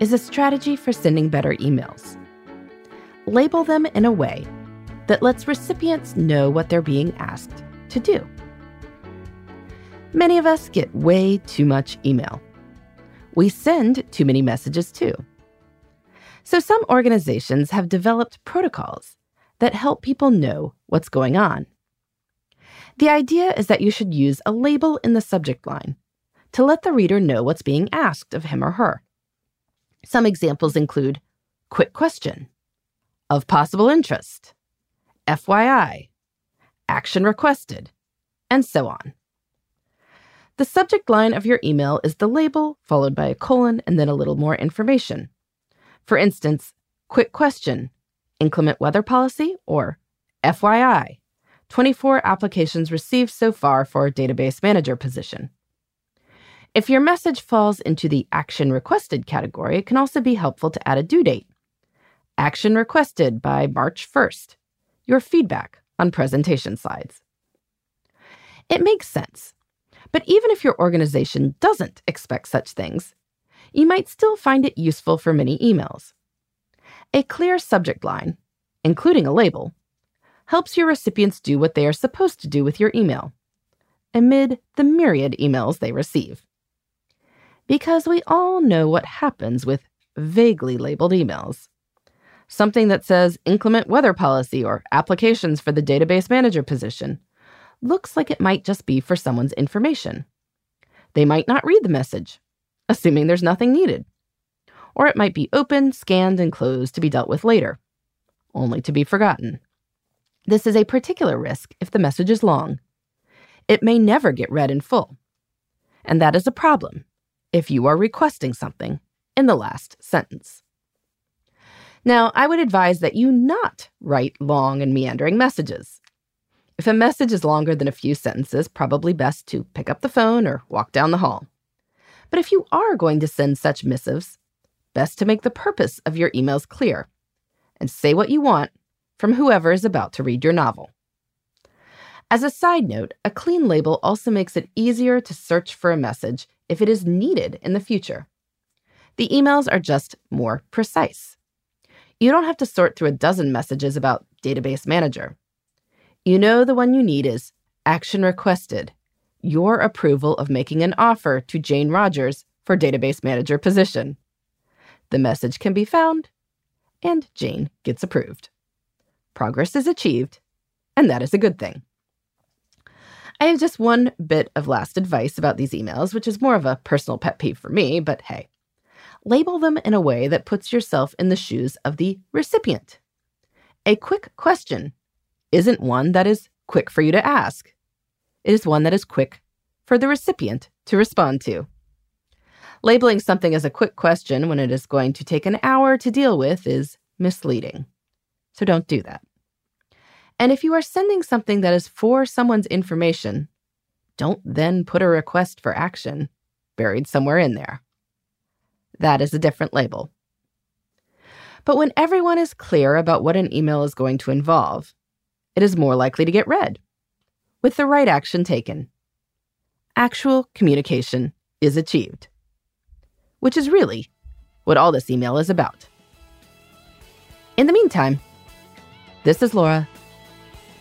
is a strategy for sending better emails. Label them in a way that lets recipients know what they're being asked to do. Many of us get way too much email. We send too many messages too. So, some organizations have developed protocols that help people know what's going on. The idea is that you should use a label in the subject line to let the reader know what's being asked of him or her. Some examples include quick question, of possible interest, FYI, action requested, and so on. The subject line of your email is the label, followed by a colon and then a little more information. For instance, quick question, inclement weather policy, or FYI, 24 applications received so far for database manager position. If your message falls into the action requested category, it can also be helpful to add a due date. Action requested by March 1st. Your feedback on presentation slides. It makes sense. But even if your organization doesn't expect such things, you might still find it useful for many emails. A clear subject line, including a label, helps your recipients do what they are supposed to do with your email amid the myriad emails they receive. Because we all know what happens with vaguely labeled emails. Something that says inclement weather policy or applications for the database manager position looks like it might just be for someone's information. They might not read the message assuming there's nothing needed. Or it might be open, scanned, and closed to be dealt with later, only to be forgotten. This is a particular risk if the message is long. It may never get read in full. And that is a problem if you are requesting something in the last sentence. Now, I would advise that you not write long and meandering messages. If a message is longer than a few sentences, probably best to pick up the phone or walk down the hall. But if you are going to send such missives, best to make the purpose of your emails clear and say what you want from whoever is about to read your novel. As a side note, a clean label also makes it easier to search for a message if it is needed in the future. The emails are just more precise. You don't have to sort through a dozen messages about Database Manager. You know the one you need is action requested your approval of making an offer to Jane Rogers for database manager position. The message can be found, and Jane gets approved. Progress is achieved, and that is a good thing. I have just one bit of last advice about these emails, which is more of a personal pet peeve for me, but hey. Label them in a way that puts yourself in the shoes of the recipient. A quick question isn't one that is quick for you to ask. It is one that is quick for the recipient to respond to. Labeling something as a quick question when it is going to take an hour to deal with is misleading. So don't do that. And if you are sending something that is for someone's information, don't then put a request for action buried somewhere in there. That is a different label. But when everyone is clear about what an email is going to involve, it is more likely to get read with the right action taken. Actual communication is achieved, which is really what all this email is about. In the meantime, this is Laura.